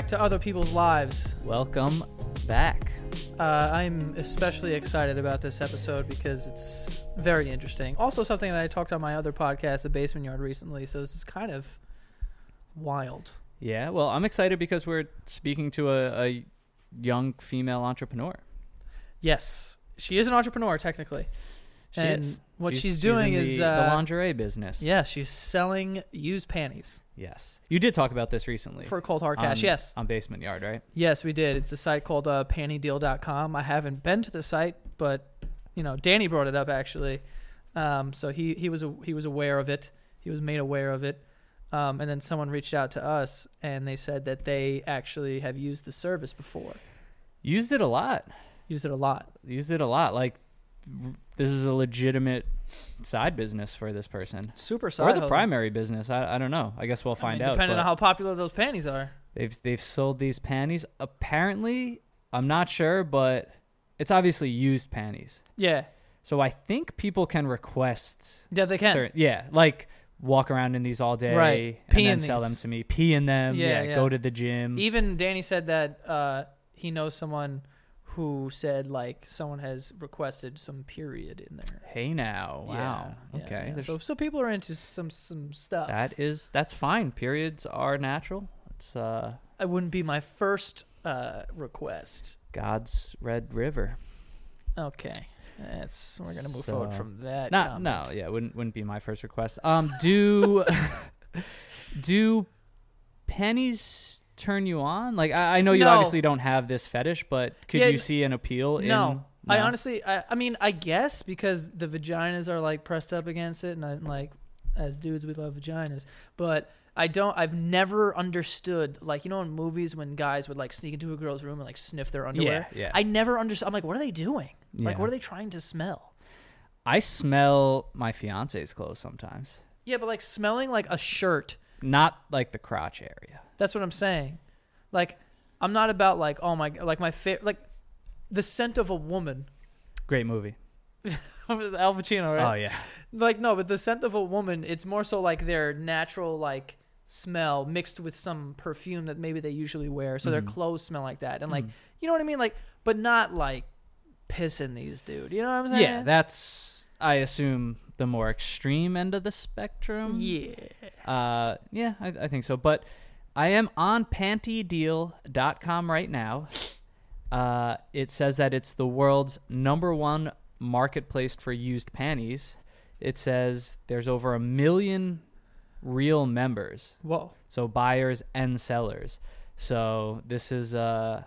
back to other people's lives. Welcome back. Uh, I'm especially excited about this episode because it's very interesting. Also, something that I talked on my other podcast, The Basement Yard, recently. So this is kind of wild. Yeah, well, I'm excited because we're speaking to a, a young female entrepreneur. Yes, she is an entrepreneur technically, She and is. what she's, in doing the, is the uh, lingerie business. Yeah, she's selling used panties Yes. You did talk about this recently. for cold hard cash. on- yes, On Basement Yard, right? yes, we did. It's a site called uh, pantydeal.com. I haven't been to the site, but you know, Danny brought it up actually. Um, so he he was he was aware of it. He was made aware of it. Um, and then someone reached out to us and they said that they actually have used the service before. Used it a lot. Used it a lot. Used it a lot. Like, this is a legitimate side business for this person. Super side or the primary business. I, I don't know. I guess we'll I find mean, out. Depending on how popular those panties are. they've they've sold these panties. Apparently, I'm not sure, but it's obviously used panties. Yeah. So I think people can request Yeah, they can. certain- yeah, like walk around in these all day Right. and Pee then in sell them to me. Pee in them. Yeah, Yeah, yeah. go to the gym. Even Danny said that uh, he knows someone who said like someone has requested some period in there. hey now, wow. Yeah, okay. yeah. So so people are into some some stuff. that is that's fine. Periods are natural. It's uh I wouldn't be my first uh, request. God's red river. Okay. That's we're gonna move So- forward from that. Not no, yeah, wouldn't wouldn't be my first request. Um do do pennies turn you on? Like I, I know you No. obviously don't have this fetish, but could Yeah, you n- see an appeal in No, I No? honestly, I, I mean, I guess because the vaginas are like pressed up against it, and I, like as dudes, we love vaginas, but I don't. I've never understood, like you know, in movies when guys would like sneak into a girl's room and like sniff their underwear. yeah. I never understood. I'm like, what are they doing? Like, Yeah. what are they trying to smell? I smell my fiance's clothes sometimes. Yeah, but like smelling like a shirt. Not like the crotch area. That's what I'm saying. Like, I'm not about like, oh my, like my favorite, like the scent of a woman. Great movie. Al Pacino, right? Oh yeah. like no but the scent of a woman it's more so like their natural like smell mixed with some perfume that maybe they usually wear so their Mhm. clothes smell like that and like Mhm. you know what i mean like but not like pissing these dude you know what i'm saying Yeah, that's I assume the more extreme end of the spectrum. yeah Uh, yeah, I, I think so. But I am on pantydeal.com right now. Uh, it says that it's the world's number one marketplace for used panties. It says there's over a million real members, whoa so buyers and sellers. So this is uh,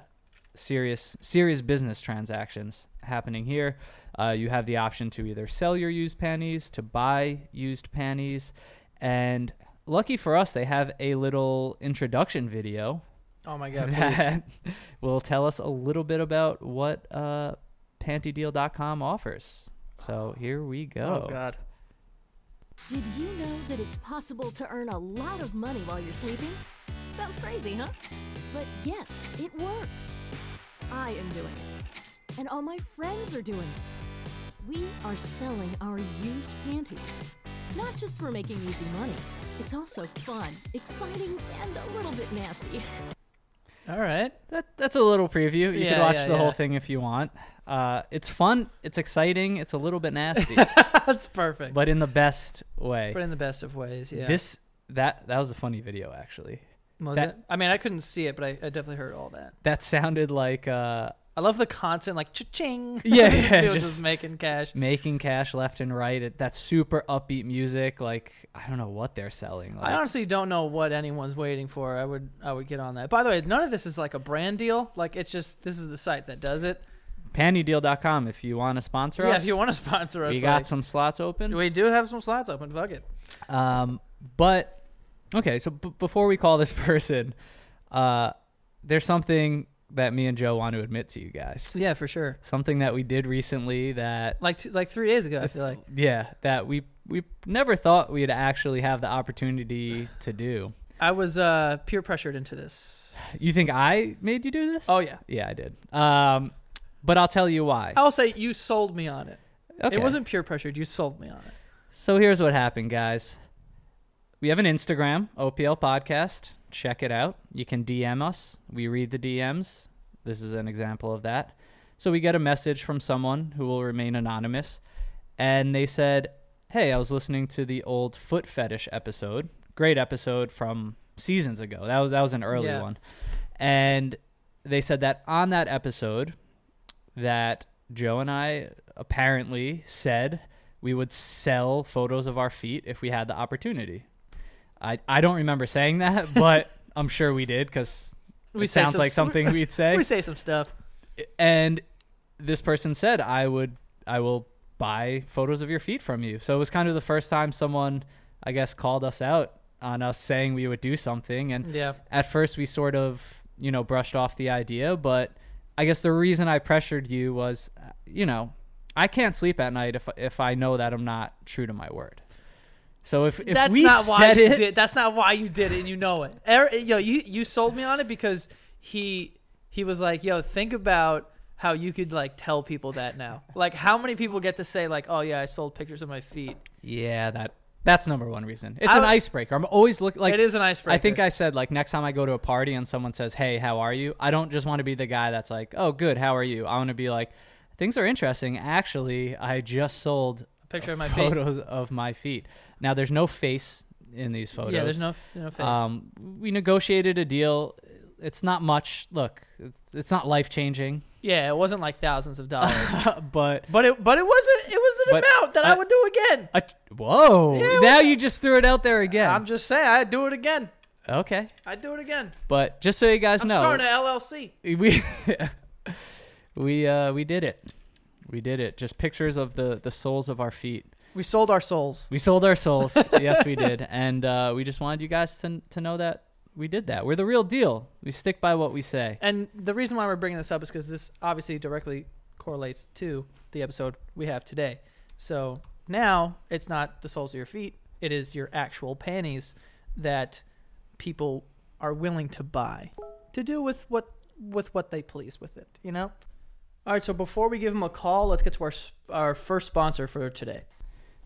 serious serious business transactions happening here. Uh, you have the option to either sell your used panties, to buy used panties, and lucky for us, they have a little introduction video oh my god please. that will tell us a little bit about what uh, pantydeal.com offers. So here we go. oh god Did you know that it's possible to earn a lot of money while you're sleeping? Sounds crazy, huh? But yes, it works. I am doing it. And all my friends are doing it. We are selling our used panties. Not just for making easy money, it's also fun, exciting, and a little bit nasty. all right That that's a little preview. You Yeah, can watch yeah, the yeah. whole thing if you want. Uh, it's fun. It's exciting. It's a little bit nasty, that's perfect but in the best way. but in the best of ways yeah This that that was a funny video actually. was that- it i mean i couldn't see it but i, I definitely heard all that That sounded like uh, i love the content like cha-ching Yeah, yeah, just- just making cash making cash left and right. It, that super upbeat music. Like I don't know what they're selling. Like, I honestly don't know what anyone's waiting for. I would I would get on that. By the way, none of this is like a brand deal. Like it's just this is the site that does it. pantydeal.com if you want to sponsor Yeah, us. if you want to sponsor us, we got like, some slots open. We do have some slots open. Fuck it. Um, but okay, so b- before we call this person, uh, there's something that me and Joe want to admit to you guys. Yeah, for sure. Something that we did recently that Like two, like three days ago, I feel like. yeah, that we we never thought we'd actually have the opportunity to do. I was uh, peer pressured into this. You think I made you do this? Oh yeah. yeah, I did. Um, but I'll tell you why. I'll say you sold me on it. Okay. It wasn't peer pressured. You sold me on it. So here's what happened, guys. We have an Instagram, OPL Podcast. Check it out. You can DM us. We read the DMs. This is an example of that. So we get a message from someone who will remain anonymous, and they said, "Hey, I was listening to the old foot fetish episode. Great episode from seasons ago. That was that was an early Yeah. one." And they said that on that episode that Joe and I apparently said we would sell photos of our feet if we had the opportunity. I I don't remember saying that, but I'm sure we did because We it sounds some- like something we'd say. We say some stuff. and this person said, "I would, I will buy photos of your feet from you." So it was kind of the first time someone, I guess, called us out on us saying we would do something. And Yeah. at first, we sort of, you know, brushed off the idea. But I guess the reason I pressured you was, uh, you know, I can't sleep at night if if I know that I'm not true to my word. So if if that's we not why said you it, did. That's not why you did it, and you know it. Er, yo, you you sold me on it because he he was like, yo, think about how you could like tell people that now. Like, how many people get to say like, oh yeah, I sold pictures of my feet. yeah, that that's number one reason. It's I an icebreaker. I'm always looking like it is an icebreaker. I think I said like next time I go to a party and someone says, "Hey, how are you?" I don't just want to be the guy that's like, "Oh, good, how are you?" I want to be like, "Things are interesting. Actually, I just sold a picture of my feet. photos of my feet." Now, there's no face in these photos. Yeah, there's no no face. Um, we negotiated a deal. It's not much. Look, it's, it's not life changing, yeah, it wasn't like thousands of dollars, but but it but it wasn't it was an amount that I, I- would do again. a, whoa! Yeah, now well- you just threw it out there again. I'm just saying, I'd do it again. okay, I'd do it again. but just so you guys I'm know, starting an LLC. we we uh we did it we did it just pictures of the the soles of our feet We sold our souls. we sold our souls yes we did and uh we just wanted you guys to to know that we did that we're the real deal we stick by what we say And the reason why we're bringing this up is because this obviously directly correlates to the episode we have today. So now it's not the soles of your feet; it is your actual panties that people are willing to buy to do with what with what they please with it. You know. All right. So before we give them a call, let's get to our our first sponsor for today.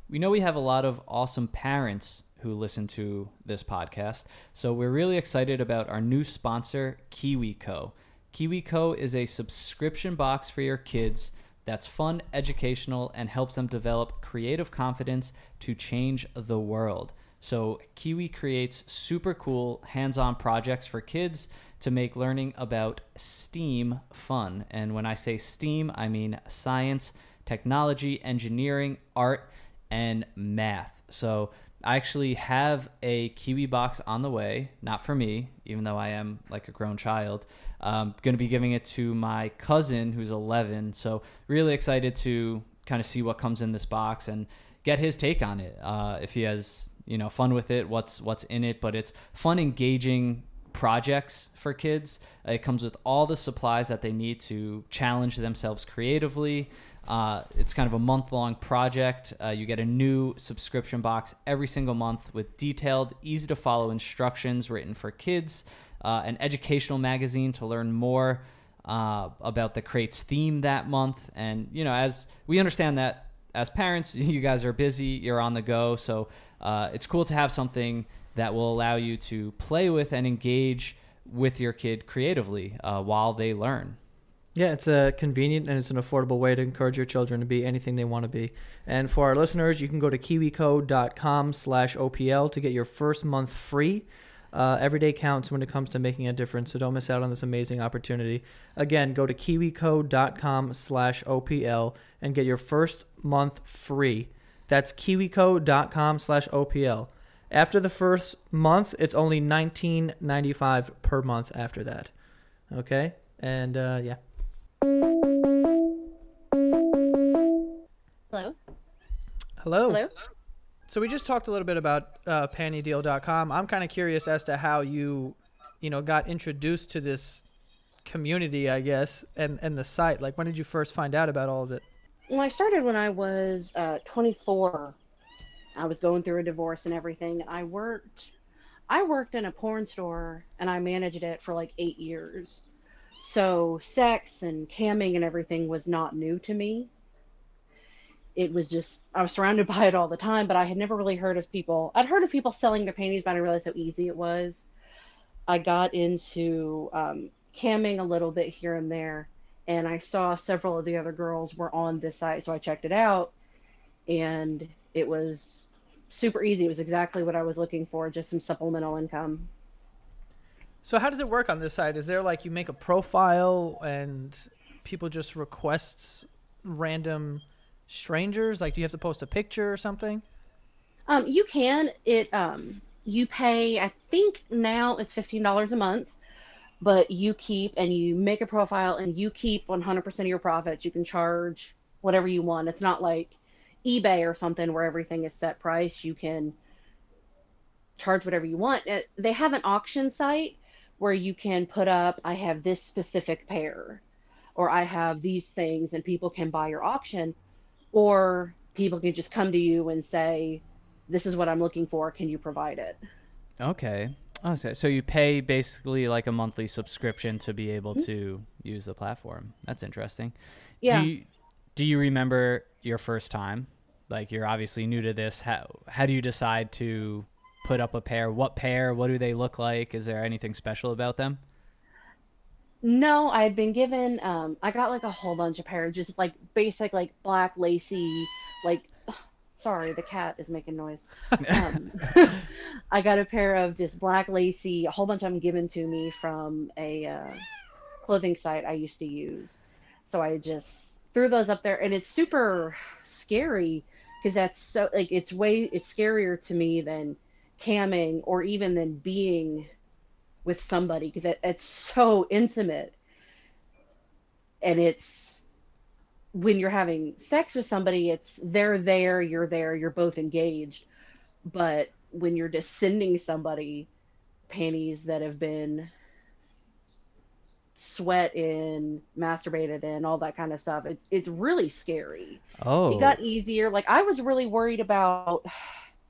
We know we have a lot of awesome parents who listen to this podcast so we're really excited about our new sponsor kiwico kiwico is a subscription box for your kids that's fun educational and helps them develop creative confidence to change the world so kiwi creates super cool hands-on projects for kids to make learning about STEAM fun. And when I say STEAM, I mean science, technology, engineering, art, and math. So I actually have a Kiwi box on the way, not for me, even though I am like a grown child. I'm going to be giving it to my cousin who's 11. So really excited to kind of see what comes in this box and get his take on it. Uh, if he has you know fun with it, what's what's in it, but it's fun, engaging projects for kids. It comes with all the supplies that they need to challenge themselves creatively. Uh, it's kind of a month long project. Uh, you get a new subscription box every single month with detailed, easy to follow instructions written for kids, uh, an educational magazine to learn more uh, about the crates theme that month. And, you know, as we understand that as parents, you guys are busy, you're on the go. So uh, it's cool to have something that will allow you to play with and engage with your kid creatively uh, while they learn. Yeah, it's a convenient and it's an affordable way to encourage your children to be anything they want to be. And for our listeners, you can go to kiwico.com slash OPL to get your first month free. Uh, every day counts when it comes to making a difference, so don't miss out on this amazing opportunity. Again, go to kiwico.com slash OPL and get your first month free. That's kiwico.com slash OPL. After the first month, it's only $19.95 per month after that. Okay? And uh, yeah. Hello? Hello. Hello? So we just talked a little bit about uh, pantydeal.com. I'm kind of curious as to how you, you know, got introduced to this community, I guess, and and the site. Like, when did you first find out about all of it? Well, I started when I was uh, 24. I was going through a divorce and everything. I worked I worked in a porn store and I managed it for like 8 years. So, sex and camming and everything was not new to me. It was just I was surrounded by it all the time, but I had never really heard of people. I'd heard of people selling their panties, but I didn't realize how easy it was. I got into um, camming a little bit here and there, and I saw several of the other girls were on this site, so I checked it out, and it was super easy. It was exactly what I was looking for, just some supplemental income. So how does it work on this side? Is there like you make a profile and people just request random strangers? Like do you have to post a picture or something? Um, you can. It um, you pay. I think now it's fifteen dollars a month, but you keep and you make a profile and you keep one hundred percent of your profits. You can charge whatever you want. It's not like eBay or something where everything is set price. You can charge whatever you want. Uh, They have an auction site where you can put up, I have this specific pair, or I have these things, and people can buy your auction, or people can just come to you and say, This is what I'm looking for. Can you provide it? Okay. Okay. So you pay basically like a monthly subscription to be able to use the platform. That's interesting. Yeah. Do you, do you remember your first time? Like you're obviously new to this. How how do you decide to put up a pair? What pair? What do they look like? Is there anything special about them? No, I had been given um I got like a whole bunch of pairs, just like basic like black lacy like sorry, the cat is making noise. Um, I got a pair of just black lacy, a whole bunch of them given to me from a uh, clothing site I used to use. So I just threw those up there and it's super scary because that's so like it's way it's scarier to me than camming or even than being with somebody because it, it's so intimate. And it's when you're having sex with somebody it's they're there you're there you're both engaged. But when you're just sending somebody panties that have been sweat in masturbated in all that kind of stuff it's it's really scary Oh. it got easier. Like I was really worried about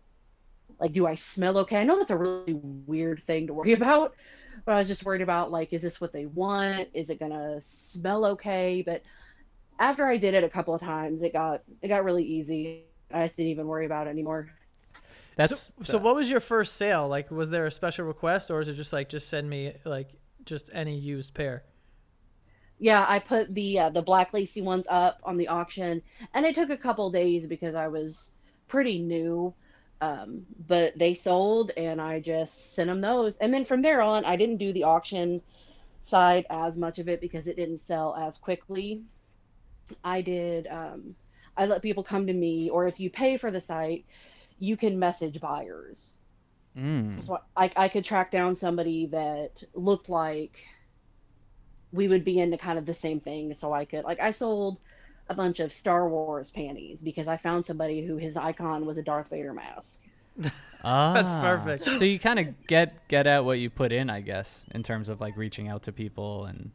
like do I smell okay? I know that's a really weird thing to worry about, but I was just worried about like is this what they want? Is it going to smell okay? But after I did it a couple of times, it got it got really easy. I just didn't even worry about it anymore. That's so, so what was your first sale? Like was there a special request or is it just like just send me like just any used pair? Yeah, I put the uh, the black lacy ones up on the auction, and it took a couple days because I was pretty new. Um, but they sold, and I just sent them those. And then from there on, I didn't do the auction side as much of it because it didn't sell as quickly. I did. Um, I let people come to me, or if you pay for the site, you can message buyers. Mm. So I, I could track down somebody that looked like we would be into kind of the same thing. So I could, like, I sold a bunch of Star Wars panties because I found somebody who his icon was a Darth Vader mask. ah, That's perfect. So you kind of get get at what you put in, I guess, in terms of like reaching out to people, and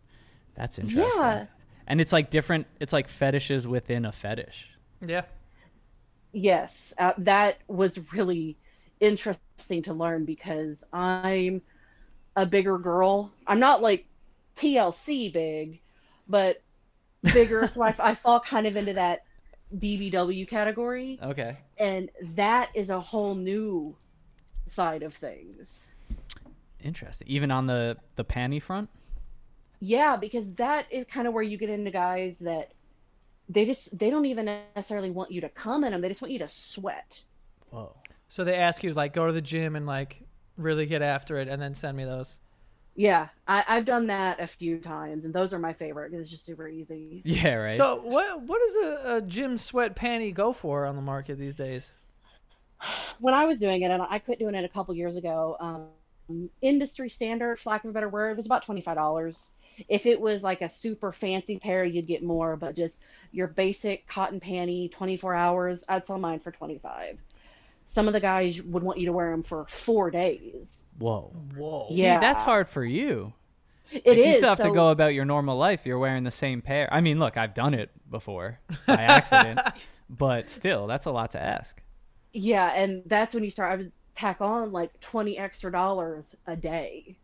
that's interesting. Yeah. And it's like different. It's like fetishes within a fetish. Yeah. Yes, uh, that was really interesting to learn because I'm a bigger girl. I'm not like TLC big, but bigger. so I, I fall kind of into that BBW category. Okay. and that is a whole new side of things Interesting. Even on the the panty front. yeah because that is kind of where you get into guys that they just they don't even necessarily want you to come in them they just want you to sweat Whoa. So they ask you like go to the gym and like really get after it and then send me those. yeah I, i've done that a few times and those are my favorite because it's just super easy Yeah. Right. So what what does a, a gym sweat panty go for on the market these days? when i was doing it and i quit doing it a couple years ago um, industry standard for lack of a better word was about $25 if it was like a super fancy pair you'd get more but just your basic cotton panty 24 hours i'd sell mine for 25 some of the guys would want you to wear them for four days Whoa. Whoa. See, yeah that's hard for you. It Like, is. You still have to go about your normal life. You're wearing the same pair. I mean, look, I've done it before by accident, but still, that's a lot to ask. yeah and that's when you start i would tack on like 20 extra dollars a day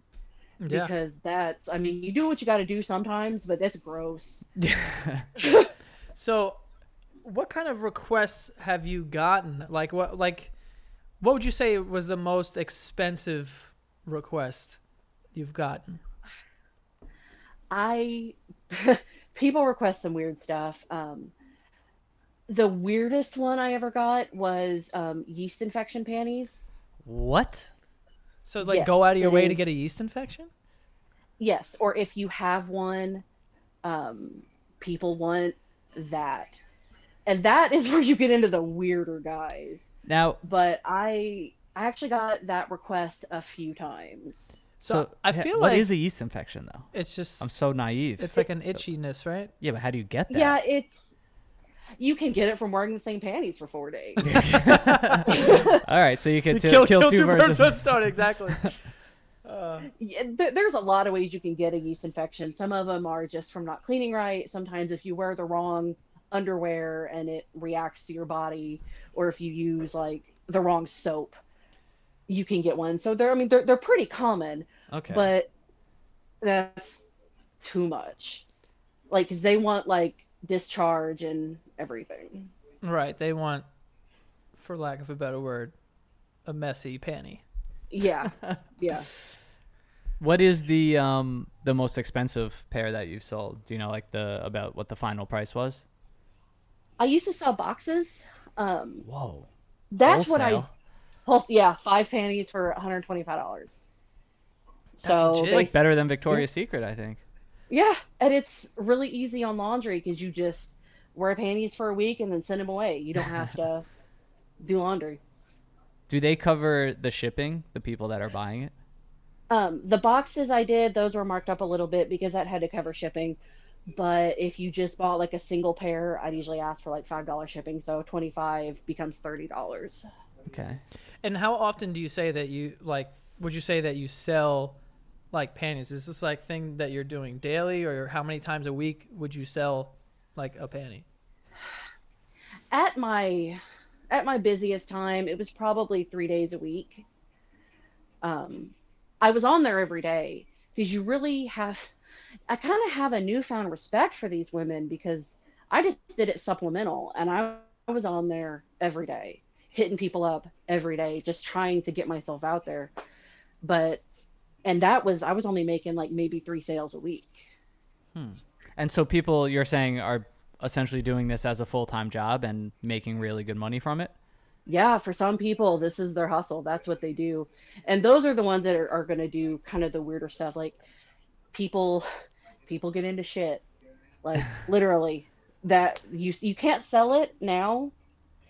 Yeah. because that's i mean you do what you got to do sometimes but that's gross So, what kind of requests have you gotten? Like what like what would you say was the most expensive request you've gotten? I people request some weird stuff. Um, the weirdest one I ever got was um, yeast infection panties. What? So like Yes, go out of your it way to get a yeast infection? Yes, or if you have one, um, people want that, and that is where you get into the weirder guys. Now, But I I actually got that request a few times. So, so, I feel what like is a yeast infection though? it's just I'm so naive. it's like an itchiness, right? yeah, but how do you get that? Yeah, it's you can get it from wearing the same panties for four days. All right, so you can t- kill, kill, kill two, birds. with with- one stone, exactly. Uh, Yeah, there, there's a lot of ways you can get a yeast infection. Some of them are just from not cleaning right. Sometimes if you wear the wrong underwear and it reacts to your body, or if you use like the wrong soap, you can get one. So they're I mean they're they're pretty common, Okay. but that's too much. Like cuz they want like discharge and everything. right. They want, for lack of a better word, a messy panty. Yeah, yeah. what is the um the most expensive pair that you've sold? Do you know like the about what the final price was? I used to sell boxes. Um, Whoa. that's what I Wholesale? Yeah, five panties for one hundred twenty-five dollars. So. It's like better than Victoria's Secret, I think. yeah, and it's really easy on laundry because you just wear panties for a week and then send them away. You don't have to do laundry. Do they cover the shipping? The people that are buying it? Um, the boxes I did, those were marked up a little bit because that had to cover shipping. But if you just bought like a single pair, I'd usually ask for like five dollars shipping. So twenty-five becomes thirty dollars. Okay. And how often do you say that you like? Would you say that you sell like panties? Is this like thing that you're doing daily, or how many times a week would you sell like a panty? at my at my busiest time it was probably three days a week um i was on there every day because you really have i kind of have a newfound respect for these women because i just did it supplemental and i, I was on there every day hitting people up every day just trying to get myself out there. But and that was i was only making like maybe three sales a week. Hmm. And so people you're saying are essentially doing this as a full-time job and making really good money from it? yeah for some people this is their hustle. That's what they do. And those are the ones that are, are going to do kind of the weirder stuff. Like people people get into shit like literally that you you can't sell it now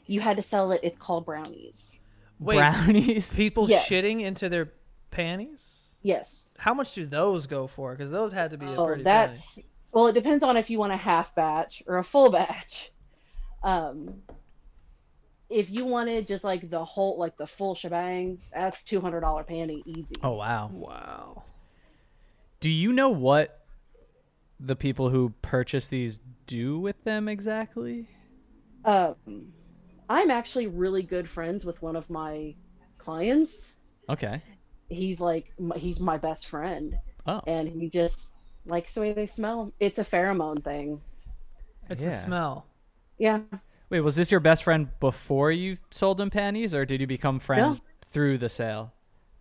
you had to sell it it's called brownies Wait, Brownies? people Yes. shitting into their panties? yes How much do those go for? Because those had to be a oh pretty. that's well it depends on if you want a half batch or a full batch um if you wanted just like the whole like the full shebang that's $200 panty easy Oh wow. Wow. Do you know what the people who purchase these do with them exactly? Um, I'm actually really good friends with one of my clients. Okay. He's like, he's my best friend, Oh. and he just likes the way they smell. It's a pheromone thing. It's the smell. Yeah. Wait, was this your best friend before you sold him panties or did you become friends through the sale?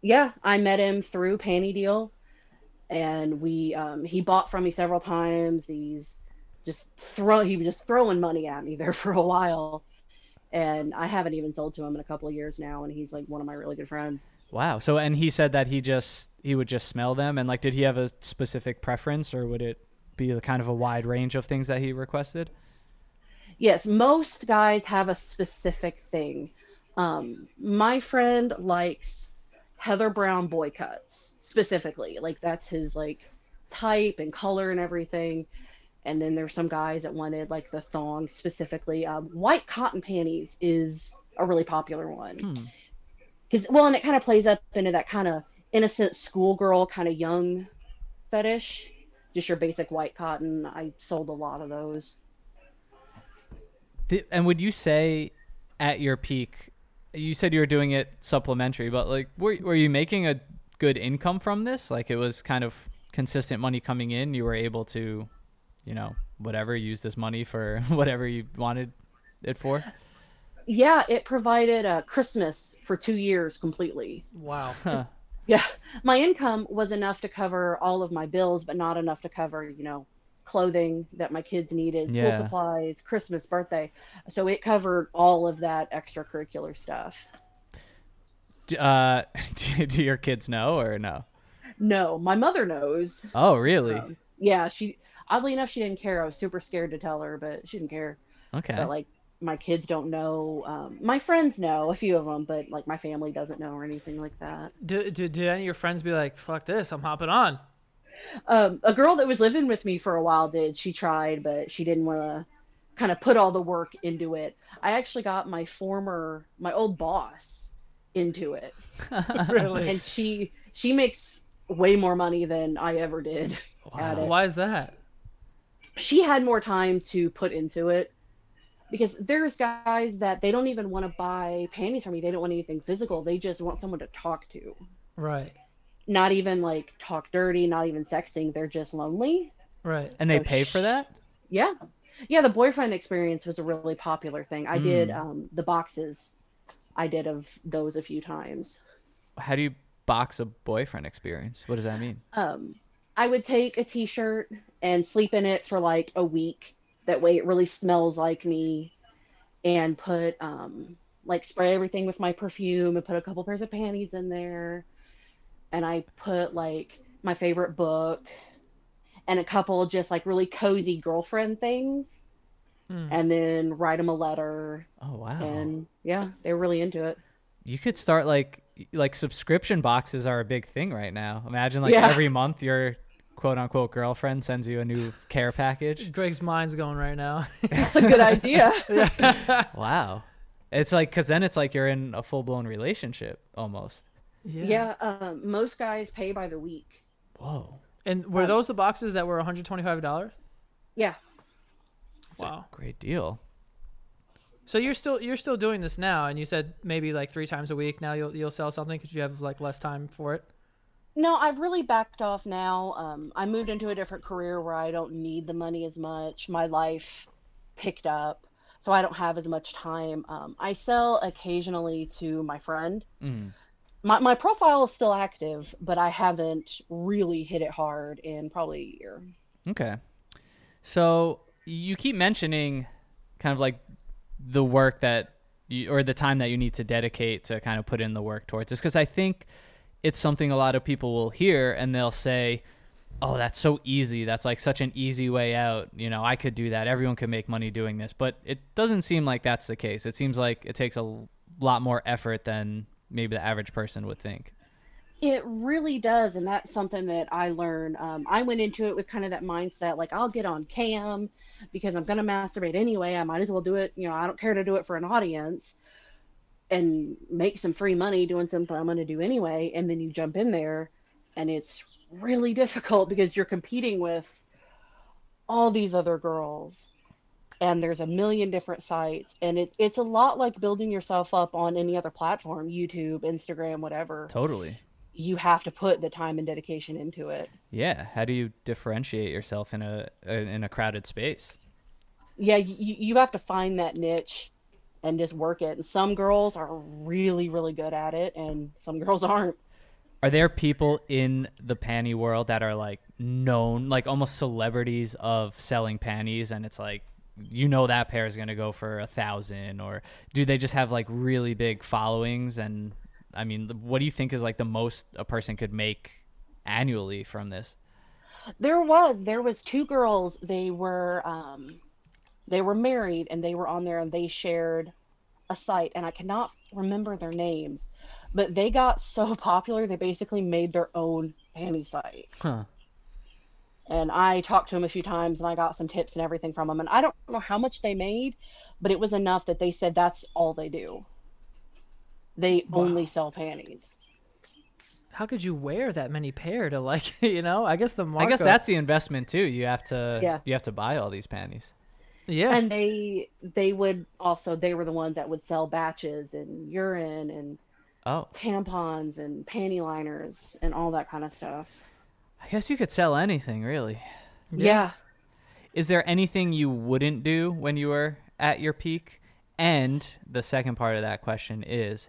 Yeah. I met him through Panty Deal, and we, um, he bought from me several times. He's just throw, he was just throwing money at me there for a while. And I haven't even sold to him in a couple of years now, and he's like one of my really good friends. Wow. So and he said that he just he would just smell them and like did he have a specific preference or would it be the kind of a wide range of things that he requested? Yes, most guys have a specific thing. Um, my friend likes Heather Brown boy cuts specifically. Like that's his like type and color and everything. And then there's some guys that wanted like the thong specifically. Um, white cotton panties is a really popular one. Hmm. Cause well, and it kind of plays up into that kind of innocent schoolgirl kind of young fetish. Just your basic white cotton. I sold a lot of those. Th- And would you say at your peak you said you were doing it supplementary, but like were were you making a good income from this? Like it was kind of consistent money coming in, you were able to, you know, whatever, use this money for whatever you wanted it for? Yeah, it provided uh, Christmas for two years completely. Wow. Huh. Yeah, my income was enough to cover all of my bills, but not enough to cover, you know, clothing that my kids needed, school Yeah. supplies, Christmas, birthday. So it covered all of that extracurricular stuff. D- Uh, do, do your kids know or no? No, my mother knows. Oh, really? Um, yeah, she oddly enough she didn't care. I was super scared to tell her, but she didn't care. okay. But like my kids don't know. Um, my friends know a few of them, but like my family doesn't know or anything like that. Did, did, did any of your friends be like, fuck this, I'm hopping on? Um, a girl that was living with me for a while did. She tried, but she didn't want to kind of put all the work into it. I actually got my former, my old boss into it, really? and she she makes way more money than I ever did at Wow. it. Why is that? She had more time to put into it because there's guys that they don't even want to buy panties from me. They don't want anything physical. They just want someone to talk to. Right, Not even like talk dirty, not even sexting. They're just lonely. right. and they so pay for that? Yeah. Yeah, the boyfriend experience was a really popular thing. I did Mm. um, the boxes. I did of those a few times. How do you box a boyfriend experience? What does that mean? Um, I would take a t-shirt and sleep in it for like a week. That way it really smells like me and put um like spray everything with my perfume and put a couple pairs of panties in there. And I put like my favorite book and a couple just like really cozy girlfriend things Hmm. and then write them a letter Oh wow. and yeah, they were really into it. You could start like like subscription boxes are a big thing right now. Imagine like Yeah. every month your quote unquote girlfriend sends you a new care package. Greg's mind's going right now. That's a good idea. wow. It's like cuz then it's like you're in a full-blown relationship almost. yeah, um, most guys pay by the week. Whoa. And were Um, those the boxes that were $125? Yeah, Wow. Great deal. So you're still you're still doing this now, and you said maybe like three times a week. Now you'll you'll sell something because you have like less time for it. no, I've really backed off now. Um, I moved into a different career where I don't need the money as much. My life picked up, so I don't have as much time. Um, I sell occasionally to my friend. Mm. My my profile is still active, but I haven't really hit it hard in probably a year. Okay. So you keep mentioning kind of like the work that you, or the time that you need to dedicate to kind of put in the work towards this because I think it's something a lot of people will hear and they'll say, "Oh, that's so easy. That's like such an easy way out. You know, I could do that. Everyone could make money doing this." But it doesn't seem like that's the case. It seems like it takes a lot more effort than maybe the average person would think. It really does, and that's something that I learned. Um, I went into it with kind of that mindset, like I'll get on cam because I'm gonna masturbate anyway. I might as well do it. You know, I don't care to do it for an audience and make some free money doing something I'm gonna do anyway. And then you jump in there, and it's really difficult because you're competing with all these other girls, and there's a million different sites, and it, it's a lot like building yourself up on any other platform, YouTube, Instagram, whatever Totally. You have to put the time and dedication into it. Yeah. How do you differentiate yourself in a in a crowded space? Yeah, you, you have to find that niche and just work it. And some girls are really, really good at it, and some girls aren't. Are there people in the panty world that are like known, like almost celebrities of selling panties, and it's like you know that pair is gonna go for a thousand, or do they just have like really big followings? And I mean, what do you think is like the most a person could make annually from this? There was there was two girls. They were um, they were married, and they were on there, and they shared a site, and I cannot remember their names, but they got so popular they basically made their own panty site. Huh. and I talked to them a few times and I got some tips and everything from them. and I don't know how much they made but it was enough that they said that's all they do they only sell panties How could you wear that many pair to like you know? I guess the I guess that's the investment too. You have to Yeah. you have to buy all these panties. yeah. and they they would also they were the ones that would sell batches and urine and Oh, tampons and panty liners and all that kind of stuff I guess you could sell anything really. yeah, Is there anything you wouldn't do when you were at your peak? And the second part of that question is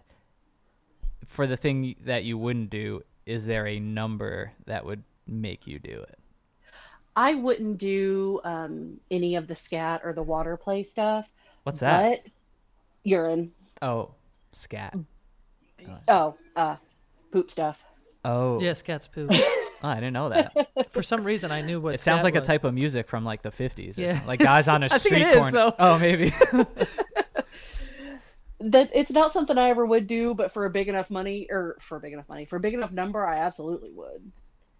for the thing that you wouldn't do, is there a number that would make you do it? I wouldn't do um, any of the scat or the water play stuff. What's that? But urine. Oh, scat. Oh, uh, poop stuff. Oh, Yeah, cat's poop. Oh, I didn't know that. For some reason, I knew what. it sounds scat like a type of music from like the 50s. Yeah. Like guys on a street corner. though. Oh, maybe. That it's not something I ever would do, but for a big enough money or for a big enough money, for a big enough number, I absolutely would.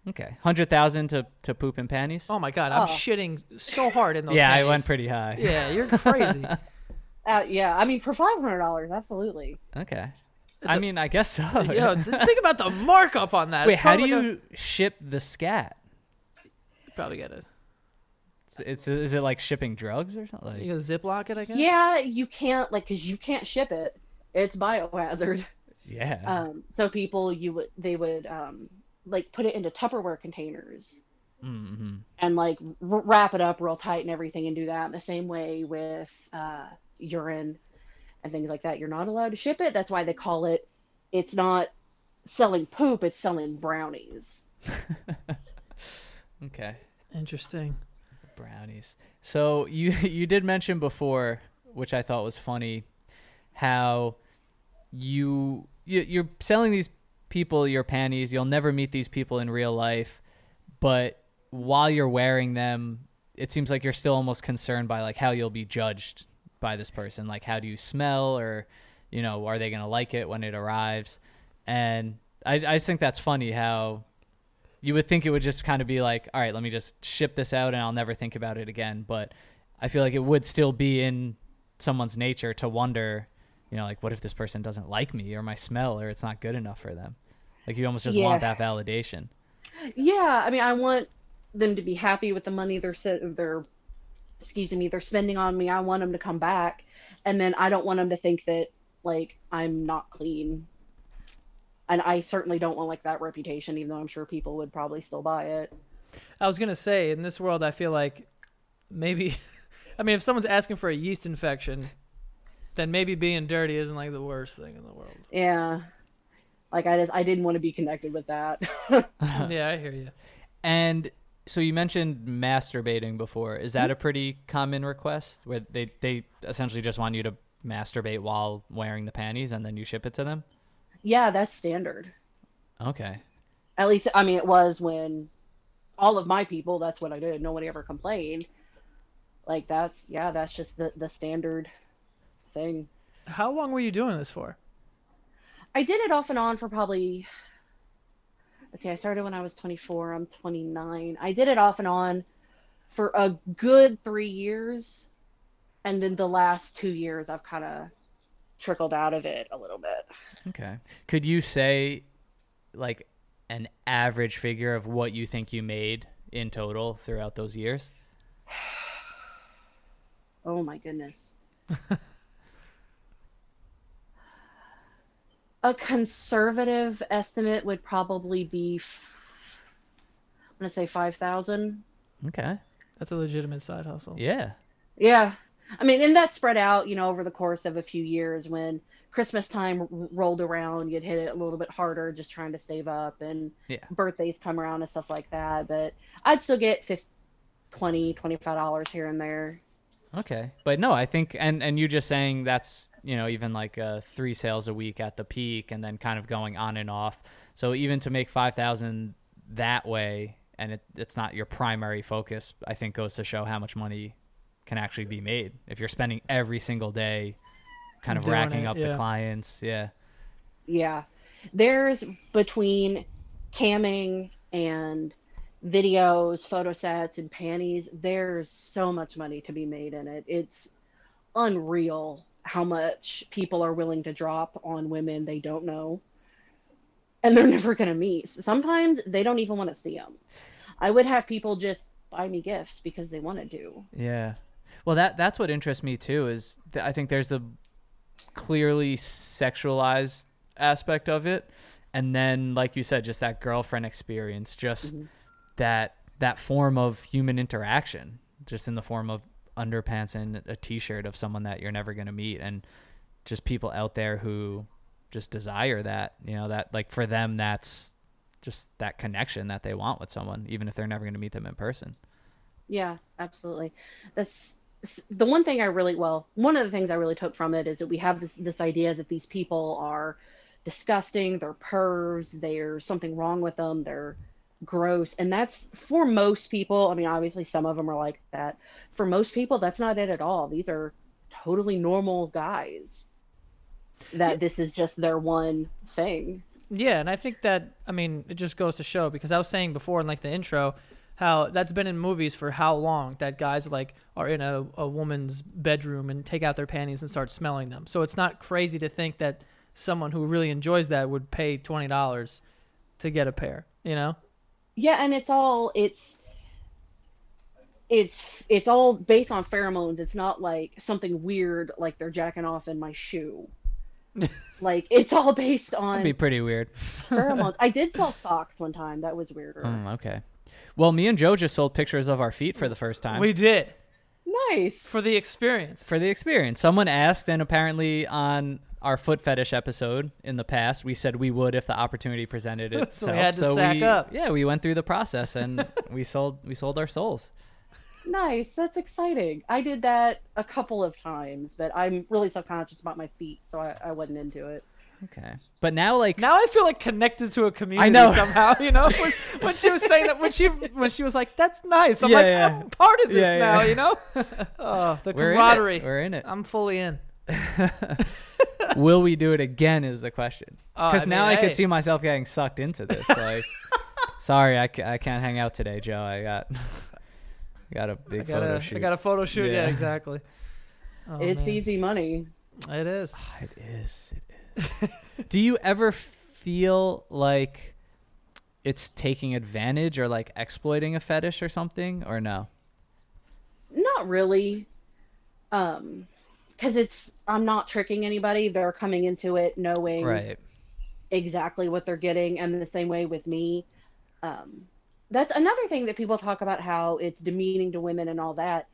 okay. 100,000 to to poop in panties? Oh my god, I'm Oh. shitting so hard in those. yeah, I went pretty high. Yeah, you're crazy. Uh, yeah, I mean for five hundred dollars, absolutely. Okay. It's I a- mean, I guess so. Yo, think about the markup on that. Wait, how do probably you ship the scat? gonna- probably get it? It's, it's is it like shipping drugs or something? Like, You gonna ziplock it? I guess. Yeah, you can't like because you can't ship it. It's biohazard. yeah. Um, so people you would they would um like put it into Tupperware containers mm-hmm. and like r- wrap it up real tight and everything and do that in the same way with uh, urine and things like that. You're not allowed to ship it. That's why they call it. It's not selling poop. It's selling brownies. Okay. Interesting. Brownies. So you you did mention before, which I thought was funny, how you, you you're selling these people your panties. You'll never meet these people in real life, but while you're wearing them, it seems like you're still almost concerned by like how you'll be judged by this person. Like how do you smell, or you know, are they gonna like it when it arrives? And I I just think that's funny how you would think it would just kind of be like, all right, let me just ship this out and I'll never think about it again. But I feel like it would still be in someone's nature to wonder, you know, like what if this person doesn't like me or my smell or it's not good enough for them? Like you almost just want that validation. Yeah, I mean, I want them to be happy with the money they're they're excuse me they're spending on me. I want them to come back, and then I don't want them to think that like I'm not clean. And I certainly don't want like that reputation, even though I'm sure people would probably still buy it. I was gonna say in this world, I feel like maybe, I mean, if someone's asking for a yeast infection, then maybe being dirty isn't like the worst thing in the world. Yeah, like I just I didn't want to be connected with that. yeah, I hear you. And so you mentioned masturbating before. Is that mm-hmm. a pretty common request where they, they essentially just want you to masturbate while wearing the panties and then you ship it to them? Yeah, that's standard. Okay. At least I mean it was when all of my people. That's what I did. Nobody ever complained. Like that's yeah, that's just the the standard thing. How long were you doing this for? I did it off and on for probably. Let's see, I started when I was 24. I'm 29. I did it off and on for a good three years, and then the last two years I've kind of trickled out of it a little bit. Okay. Could you say like an average figure of what you think you made in total throughout those years? Oh my goodness. a conservative estimate would probably be, f- I'm gonna say five thousand. Okay. That's a legitimate side hustle. Yeah. Yeah. I mean, and that spread out, you know, over the course of a few years when Christmas time r- rolled around, you'd hit it a little bit harder just trying to save up and Yeah. birthdays come around and stuff like that. But I'd still get 50, 20 $25 here and there. Okay. But no, I think and and you just saying that's, you know, even like uh 3 sales a week at the peak and then kind of going on and off. So even to make 5000 that way and it, it's not your primary focus, I think goes to show how much money can actually be made if you're spending every single day kind of Doing racking it, up the clients. Yeah. Yeah. There's between camming and videos, photo sets, and panties, there's so much money to be made in it. It's unreal how much people are willing to drop on women they don't know and they're never going to meet. Sometimes they don't even want to see them. I would have people just buy me gifts because they want to. do. Yeah. Well, that that's what interests me too. Is th- I think there's a clearly sexualized aspect of it, and then, like you said, just that girlfriend experience, just mm-hmm. that that form of human interaction, just in the form of underpants and a T-shirt of someone that you're never gonna meet, and just people out there who just desire that. You know, that like for them, that's just that connection that they want with someone, even if they're never going to meet them in person. Yeah, absolutely. That's the one thing I really well, one of the things I really took from it is that we have this this idea that these people are disgusting, they're pervs, there's something wrong with them, they're gross, and that's for most people. I mean, obviously some of them are like that. For most people, that's not it at all. These are totally normal guys. That this is just their one thing. Yeah, and I think that I mean it just goes to show because I was saying before in like the intro how that's been in movies for how long that guys like are in a, a woman's bedroom and take out their panties and start smelling them. So it's not crazy to think that someone who really enjoys that would pay twenty dollars to get a pair. You know? Yeah, and it's all it's it's it's all based on pheromones. It's not like something weird like they're jacking off in my shoe. like it's all based on That'd be pretty weird. pheromones. I did sell socks one time. That was weirder. Mm, okay. Well, me and Joe just sold pictures of our feet for the first time. We did Nice. for the experience. for the experience. Someone asked, and apparently on our foot fetish episode in the past, we said we would if the opportunity presented itself. So we had to sack we, up. Yeah, we went through the process and we sold we sold our souls. nice. That's exciting. I did that a couple of times, but I'm really subconscious about my feet, so I, I wasn't into it. Okay, but now like now I feel like connected to a community I know. somehow. You know, when, when she was saying that, when she when she was like, "That's nice," I'm Yeah, like, yeah. "I'm part of this Yeah, now." yeah. You know? oh, the we're camaraderie. in. We're in it. I'm fully in. Will we do it again? Is the question. Oh, Because I now mean, I could see myself getting sucked into this. Like, sorry, I, I can't hang out today, Joe. I got got a big got photo a, shoot. I got a photo shoot. Yeah, Yeah. exactly. Oh, it's man. easy money. It is. Ah, it is. It is. Do you ever feel like it's taking advantage or like exploiting a fetish or something, or no? Not really. Um, because it's I'm not tricking anybody. They're coming into it knowing Right. exactly what they're getting and the same way with me um, that's another thing that people talk about how it's demeaning to women and all that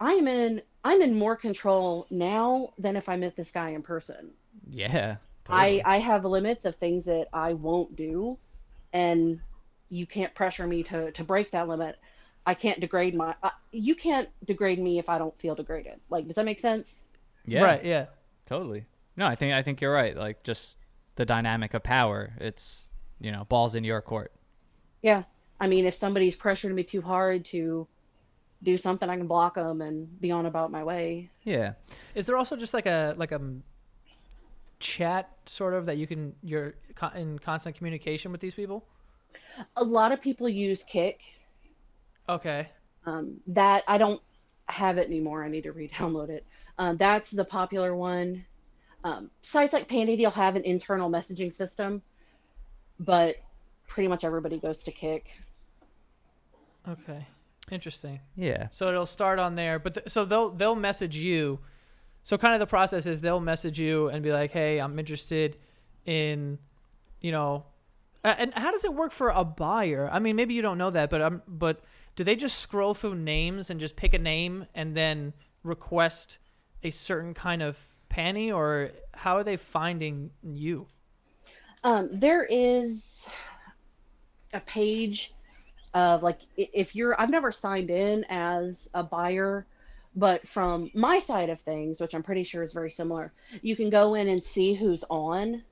i'm in i'm in more control now than if i met this guy in person Yeah. I totally. i have limits of things that i won't do and you can't pressure me to to break that limit i can't degrade my uh, you can't degrade me if i don't feel degraded like does that make sense yeah. Right. Yeah. Totally. No, I think I think you're right. Like just the dynamic of power. It's you know balls in your court. Yeah. I mean, if somebody's pressuring me too hard to do something, I can block them and be on about my way. Yeah. Is there also just like a like a m- chat sort of that you can you're in constant communication with these people? A lot of people use Kik. Okay. Um, that I don't have it anymore. I need to re-download it. Um, that's the popular one. Um, sites like PantyDeal have an internal messaging system, but pretty much everybody goes to Kik. Okay. Interesting. Yeah. So it'll start on there, but th- so they'll they'll message you. So kind of the process is they'll message you and be like, "Hey, I'm interested in, you know, and how does it work for a buyer? I mean, maybe you don't know that, but um, but do they just scroll through names and just pick a name and then request a certain kind of panty, or how are they finding you? Um, there is a page of like if you're I've never signed in as a buyer, but from my side of things, which I'm pretty sure is very similar, you can go in and see who's on,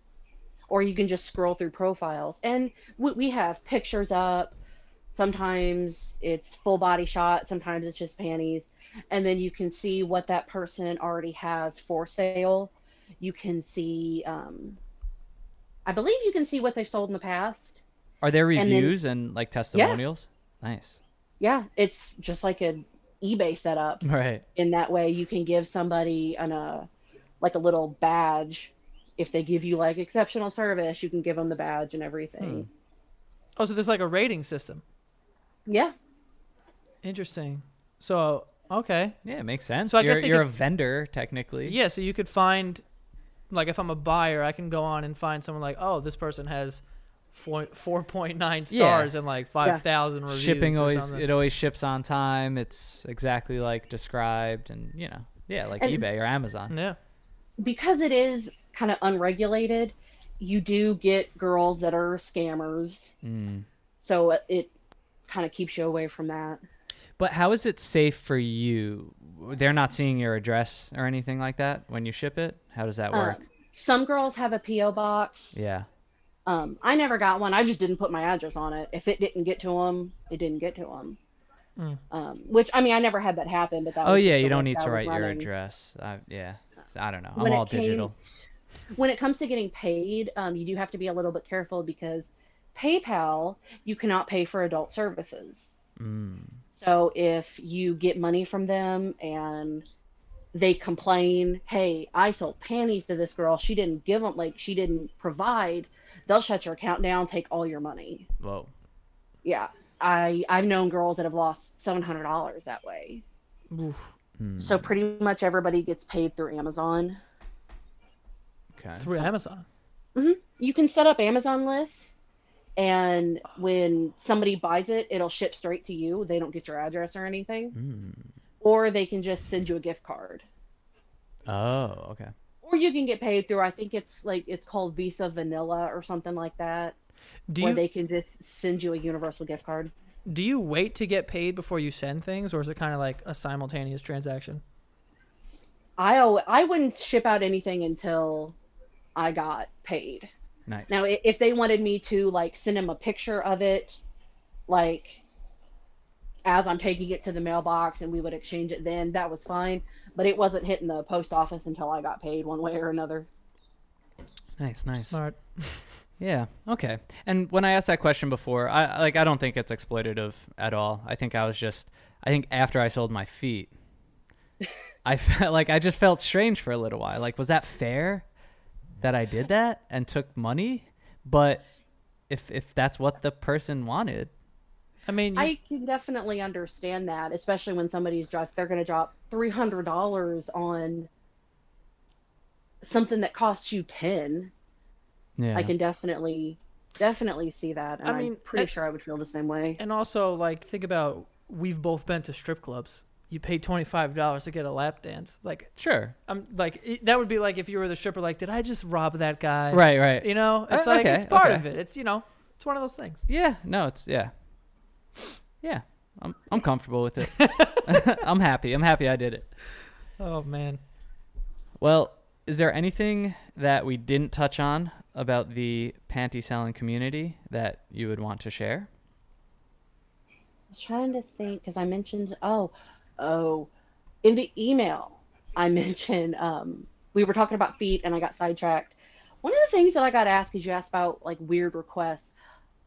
or you can just scroll through profiles. And we, we have pictures up. Sometimes it's full body shot, sometimes it's just panties. And then you can see what that person already has for sale. You can see, um, I believe you can see what they've sold in the past. Are there reviews and, like testimonials? Yeah. Nice. Yeah, it's just like an eBay setup. Right. In that way, you can give somebody an uh, like a little badge. If they give you like exceptional service, you can give them the badge and everything. Oh, so there's like a rating system. Yeah, Interesting. So okay, Yeah, it makes sense. So I you're guess they you're could- a vendor technically. Yeah, so you could find, like, if I'm a buyer, I can go on and find someone like, oh, this person has four four point nine Yeah. stars and like five thousand reviews. Shipping always something. it always ships on time. It's exactly like described and you know, yeah, like And- eBay or Amazon. yeah. because it is kind of unregulated. you do get girls that are scammers, Mm. so it, it kind of keeps you away from that. But how is it safe for you? They're not seeing your address or anything like that when you ship it. How does that work? Um, some girls have a PO box. yeah. Um, I never got one. I just didn't put my address on it. If it didn't get to them, it didn't get to them. Mm. Um, which I mean, I never had that happen. But that Oh yeah, you don't need to write your address. I, yeah. I don't know. I'm it all came- digital. When it comes to getting paid, um, you do have to be a little bit careful because PayPal, you cannot pay for adult services. Mm. So if you get money from them and they complain, hey, I sold panties to this girl, she didn't give them, like, she didn't provide, they'll shut your account down, take all your money. Whoa. Yeah. I, I've known girls that have lost $700 that way. Oof. Hmm. So pretty much everybody gets paid through Amazon. Okay. Through Amazon. You can set up Amazon lists, and when somebody buys it, it'll ship straight to you. They don't get your address or anything. Mm. Or they can just send you a gift card. Oh, okay. Or you can get paid through i think it's like it's called visa vanilla or something like that Do where you they can just send you a universal gift card do you wait to get paid before you send things, or is it kind of like a simultaneous transaction? i i wouldn't ship out anything until i got paid Nice. now if they wanted me to like send them a picture of it like as i'm taking it to the mailbox and we would exchange it then that was fine but it wasn't hitting the post office until i got paid one way or another nice, nice. Smart. Yeah. Okay. And when I asked that question before, I like I don't think it's exploitative at all. I think I was just I think after I sold my feet, I felt like I just felt strange for a little while. Like was that fair that I did that and took money? But if if that's what the person wanted, I mean, I can definitely understand that, especially when somebody's drop they're going to drop three hundred dollars on something that costs you ten. yeah. I can definitely, definitely see that. And I I mean, am pretty it- sure I would feel the same way. and also like think about we've both been to strip clubs. You pay twenty five dollars to get a lap dance. Like sure. I'm like it- that would be like if you were the stripper. Like, did I just rob that guy? Right, right. You know, it's Uh, like okay, it's part okay. of it. It's you know, it's one of those things. Yeah, no, it's yeah. Yeah. I'm I'm comfortable with it. I'm happy. I'm happy I did it. Oh man. Well, is there anything that we didn't touch on about the panty selling community that you would want to share? I was trying to think because I mentioned, oh, oh, in the email I mentioned um, we were talking about feet and I got sidetracked. One of the things that I got asked is you asked about like weird requests.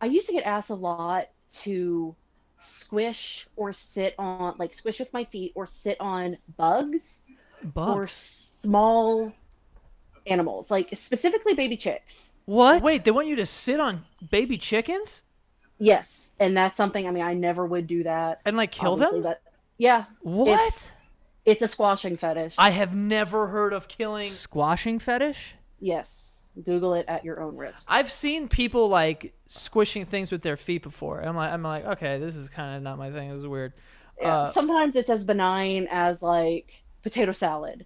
I used to get asked a lot to squish or sit on like squish with my feet or sit on bugs bugs. or small animals, like specifically baby chicks. What? Wait, they want you to sit on baby chickens Yes, and that's something. I mean, I never would do that. and like kill Obviously, them? That, yeah, what? It's, it's a squashing fetish. I have never heard of killing. Squashing fetish? yes, Google it at your own risk. I've seen people like squishing things with their feet before. I'm like, I'm like, okay, this is kind of not my thing. This is weird. Yeah, Uh, sometimes it's as benign as like potato salad,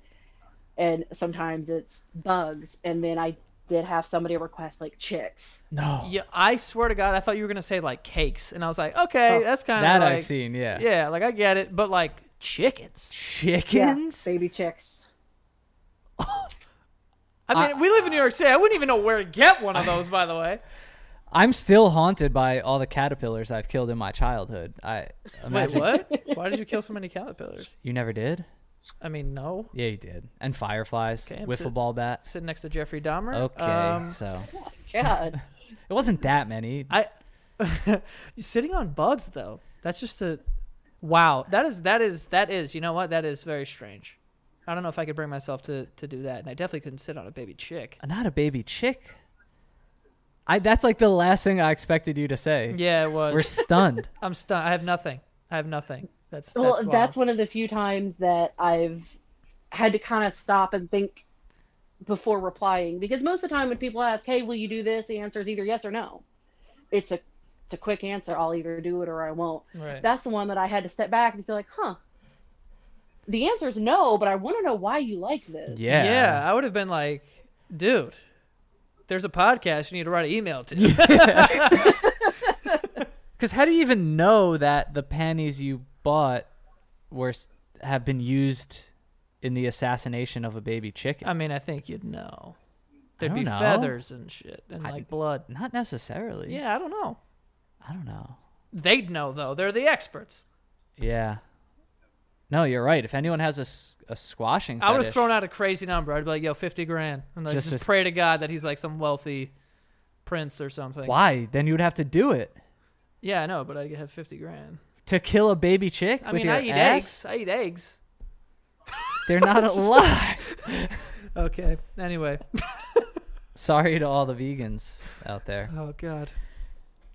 and sometimes it's bugs. And then I did have somebody request like chicks. No. Yeah, I swear to God, I thought you were gonna say like cakes, and I was like, okay, Oh, that's kind of That like, I've seen, yeah. Yeah, like I get it, but like chickens. Chickens? Yeah, baby chicks. I mean, we live in New York City. I wouldn't even know where to get one of those, by the way. I'm still haunted by all the caterpillars I've killed in my childhood. I Wait, what? Why did you kill so many caterpillars? you never did? I mean, no. Yeah, you did. And fireflies, Okay, I'm wiffle sit- ball bat. Sitting next to Jeffrey Dahmer. Okay, Um, so God, it wasn't that many. I sitting on bugs though. That's just a wow. That is that is that is. You know what? That is very strange. I don't know if I could bring myself to to do that, and I definitely couldn't sit on a baby chick. Not a baby chick. I that's like the last thing I expected you to say. Yeah, it was. We're stunned. I'm stunned. I have nothing. I have nothing. That's well, that's, that's, one of the few times that I've had to kind of stop and think before replying because most of the time when people ask, "Hey, will you do this?" the answer is either yes or no. It's a it's a quick answer. I'll either do it or I won't. right. That's the one that I had to step back and feel like, huh. The answer is no, but I want to know why you like this. Yeah. Yeah, I would have been like, dude, there's a podcast you need to write an email to. Because how do you even know that the panties you bought were have been used in the assassination of a baby chicken? I mean, I think you'd know. There'd be know. feathers and shit and I- like blood. Not necessarily. Yeah, I don't know. I don't know. They'd know though. They're the experts. Yeah. No, you're right. If anyone has a, s- a squashing, I would have fetish- thrown out a crazy number. I'd be like, "Yo, fifty grand," and like, Just just, to pray to God that he's like some wealthy prince or something. Why? Then you would have to do it Yeah, I know, but I have fifty grand. to kill a baby chick I with mean, your I eat ass. eggs. I eat eggs. They're not alive. Okay. Anyway. Sorry to all the vegans out there. Oh God.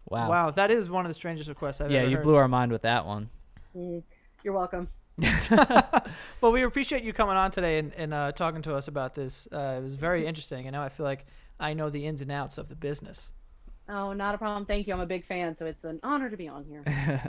Wow. Wow, that is one of the strangest requests I've yeah, ever you heard. blew our mind with that one. Mm, You're welcome. Well, we appreciate you coming on today and, and uh, talking to us about this. Uh, it was very interesting, and now I feel like I know the ins and outs of the business. Oh, not a problem. Thank you. I'm a big fan, so it's an honor to be on here.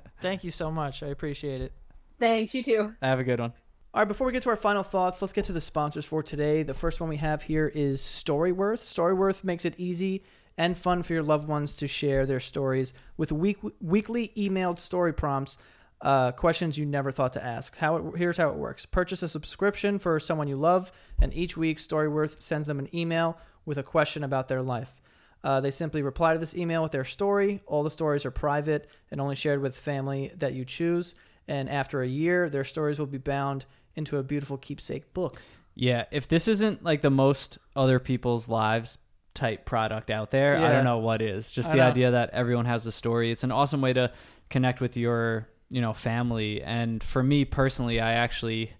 Thank you so much. I appreciate it. Thanks. You too. Have a good one. All right, before we get to our final thoughts, let's get to the sponsors for today. The first one we have here is Storyworth. Storyworth makes it easy and fun for your loved ones to share their stories with week- weekly emailed story prompts, uh, questions you never thought to ask. How it, here's how it works: purchase a subscription for someone you love, and each week Storyworth sends them an email with a question about their life. Uh, they simply reply to this email with their story. All the stories are private and only shared with family that you choose. And after a year, their stories will be bound into a beautiful keepsake book. Yeah, if this isn't like the most other people's lives type product out there, I don't know what is. Just I the know. idea that everyone has a story. It's an awesome way to connect with your, you know, family. And for me personally, I actually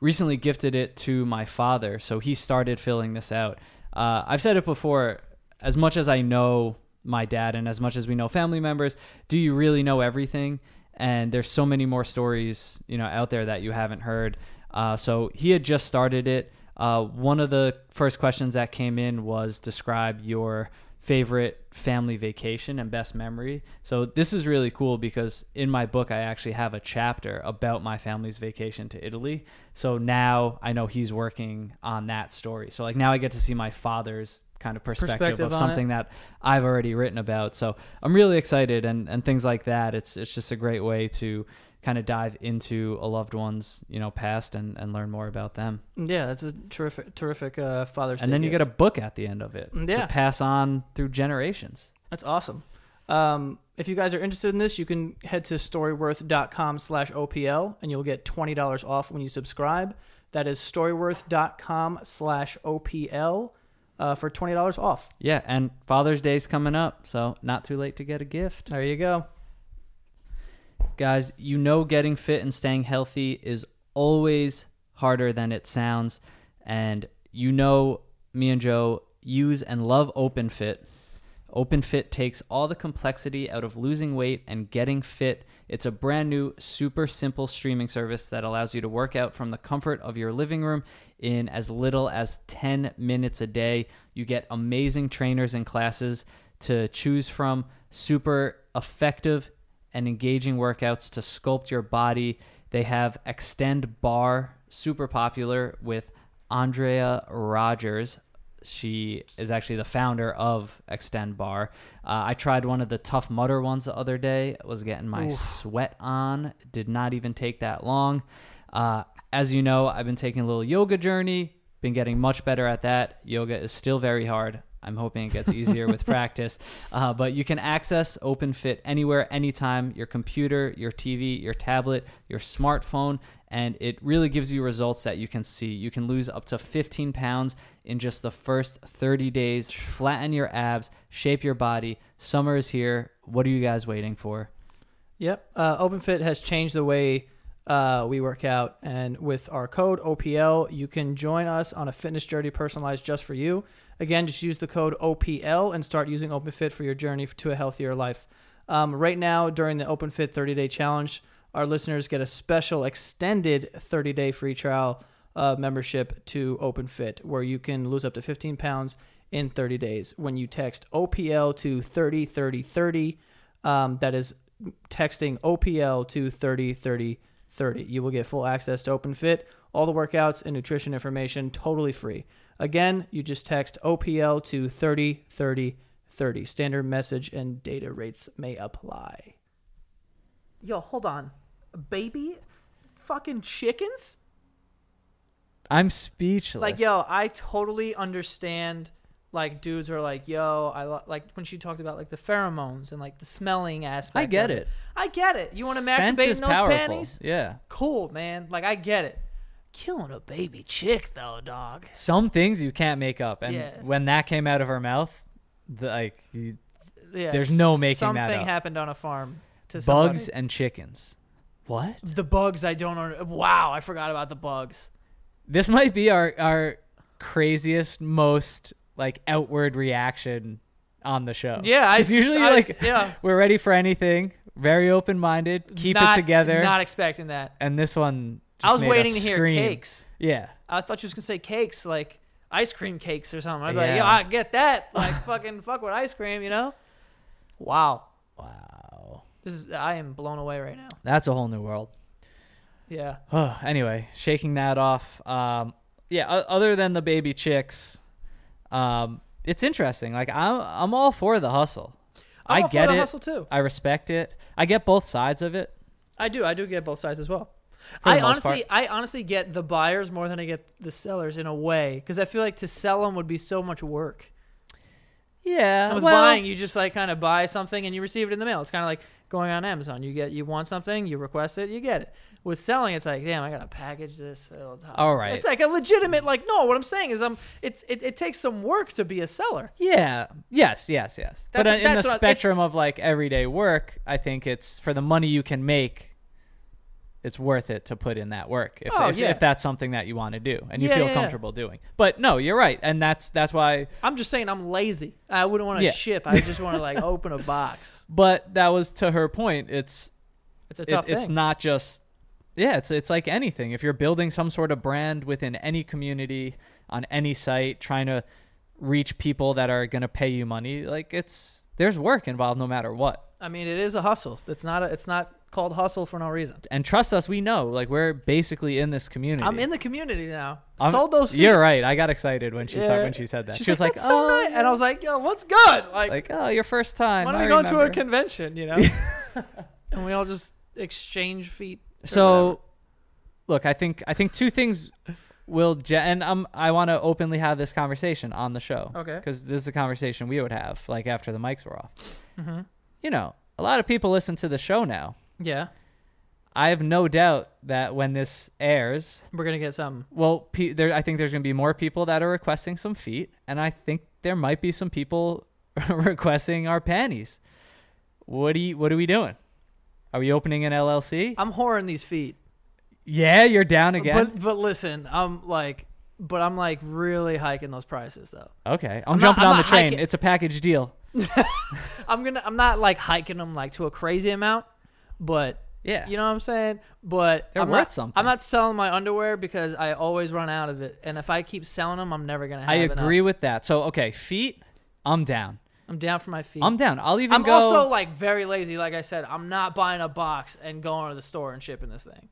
recently gifted it to my father, so he started filling this out. Uh, I've said it before. As much as I know my dad, and as much as we know family members, do you really know everything? And there's so many more stories, you know, out there that you haven't heard. Uh, so he had just started it. Uh, one of the first questions that came in was describe your favorite family vacation and best memory. So this is really cool because in my book I actually have a chapter about my family's vacation to Italy. So now I know he's working on that story. So like now I get to see my father's kind of perspective, Perspective of something that I've already written about. So I'm really excited and and things like that. It's it's just a great way to kind of dive into a loved one's, you know, past and and learn more about them. Yeah, that's a terrific, terrific uh, Father's And Day then you gift. get a book at the end of it Yeah. to pass on through generations. That's awesome. Um, if you guys are interested in this, you can head to storyworth.com slash OPL and you'll get $20 off when you subscribe. That is storyworth.com slash OPL uh, for $20 off. Yeah, and Father's Day's coming up, so not too late to get a gift. There you go. Guys, you know getting fit and staying healthy is always harder than it sounds, and you know me and Joe use and love OpenFit. OpenFit takes all the complexity out of losing weight and getting fit. It's a brand new, super simple streaming service that allows you to work out from the comfort of your living room in as little as 10 minutes a day. You get amazing trainers and classes to choose from, super effective and engaging workouts to sculpt your body. They have Xtend Barre, super popular with Andrea Rogers. She is actually the founder of Xtend Barre. Uh, I tried one of the Tough Mudder ones the other day. Was getting my Oof. sweat on. Did not even take that long. Uh, as you know, I've been taking a little yoga journey. Been getting much better at that. Yoga is still very hard. I'm hoping it gets easier with practice. Uh, but you can access OpenFit anywhere, anytime, your computer, your TV, your tablet, your smartphone, and it really gives you results that you can see. You can lose up to 15 pounds in just the first 30 days, flatten your abs, shape your body. Summer is here. What are you guys waiting for? Yep. Uh, OpenFit has changed the way uh, we work out. And with our code OPL, you can join us on a fitness journey personalized just for you. Again, just use the code OPL and start using OpenFit for your journey to a healthier life. Um, right now, during the OpenFit 30 day challenge, our listeners get a special extended 30 day free trial uh, membership to OpenFit where you can lose up to 15 pounds in 30 days when you text OPL to 303030. Um, that is texting OPL to 303030. You will get full access to OpenFit. All the workouts and nutrition information totally free. Again, you just text OPL to 30 30 30. Standard message and data rates may apply. Yo, hold on. Baby fucking chickens? I'm speechless. Like, yo, I totally understand. Like, dudes are like, yo, I lo-, like when she talked about like the pheromones and like the smelling aspect. I get of it. I get it. You want to masturbate in those powerful. panties? Yeah. Cool, man. Like, I get it. Killing a baby chick though, dog. Some things you can't make up, and Yeah. when that came out of her mouth, the, like you- Yeah, There's no making that something up. happened on a farm to somebody. bugs and chickens. What? The bugs, I don't know. Wow, I forgot about the bugs. This might be our our craziest, most like outward reaction on the show. Yeah, I usually I- like yeah. we're ready for anything, very open minded, keep Not- it together. Not expecting that. and this one, I was waiting to hear cakes. Yeah, I thought you was gonna say cakes, like ice cream cakes or something. I'd be like, Yeah. yo, I get that. Like, fucking fuck with ice cream, you know? Wow. wow, This is I am blown away right now. that's a whole new world. Yeah. anyway, shaking that off. Um, yeah. Other than the baby chicks, um, it's interesting. Like I'm, I'm all for the hustle. I'm I get the it. hustle, too. I respect it. I get both sides of it. I do. I do get both sides as well. I honestly, I honestly get the buyers more than I get the sellers in a way, because I feel like to sell them would be so much work. Yeah. And with well, buying, you just like kind of buy something and you receive it in the mail. It's kind of like going on Amazon. You get, you want something, you request it, you get it. With selling, it's like, damn, I gotta package this. all. All It's- like a legitimate, like, no. What I'm saying is, um, it's it, it takes some work to be a seller. Yeah. Yes. Yes. Yes. but That's- in the what I- spectrum of like everyday work, I think it's for the money you can make. It's worth it to put in that work if, Oh, if, yeah. if that's something that you want to do and you Yeah, feel yeah, comfortable doing. But no, you're right, and that's that's why I'm just saying, I'm lazy. I wouldn't want to ship. I just want to like open a box. But that was to her point. It's It's a it- tough it's not just yeah. It's it's like anything. If you're building some sort of brand within any community on any site, trying to reach people that are gonna pay you money, like it's there's work involved no matter what. I mean, it is a hustle. It's not. A, it's not called hustle for no reason. And trust us, we know. Like we're basically in this community. I'm in the community now. I'm- Sold those. Feet. You're right. I got excited when she Yeah. started, when she said that. She's she was like, "That's so "Oh," nice," and I was like, "Yo, what's good?" Like, like, "Oh, your first time." why don't I we go to a convention? You know, and we all just exchange feet. So, whatever. look, I think I think two things will, and um, I want to openly have this conversation on the show. Okay. Because this is a conversation we would have, like after the mics were off. Mm-hmm. You know, a lot of people listen to the show now. yeah, I have no doubt that when this airs, we're gonna get some. well, pe- there, I think there's going to be more people that are requesting some feet, and I think there might be some people requesting our panties. What do you, What are we doing? Are we opening an LLC? I'm whoring these feet. yeah, you're down again. But but listen, I'm like, but I'm like really hiking those prices though. Okay, I'm, I'm not- jumping I'm on the train. hiking- It's a package deal. I'm gonna. I'm not like hiking them like to a crazy amount, but Yeah. you know what I'm saying. But They're I'm worth not, something. I'm not selling my underwear because I always run out of it, and if I keep selling them, I'm never gonna. have I agree enough. with that. So okay, feet, I'm down. I'm down for my feet. I'm down. I'll even go. I'm go. also like very lazy. Like I said, I'm not buying a box and going to the store and shipping this thing.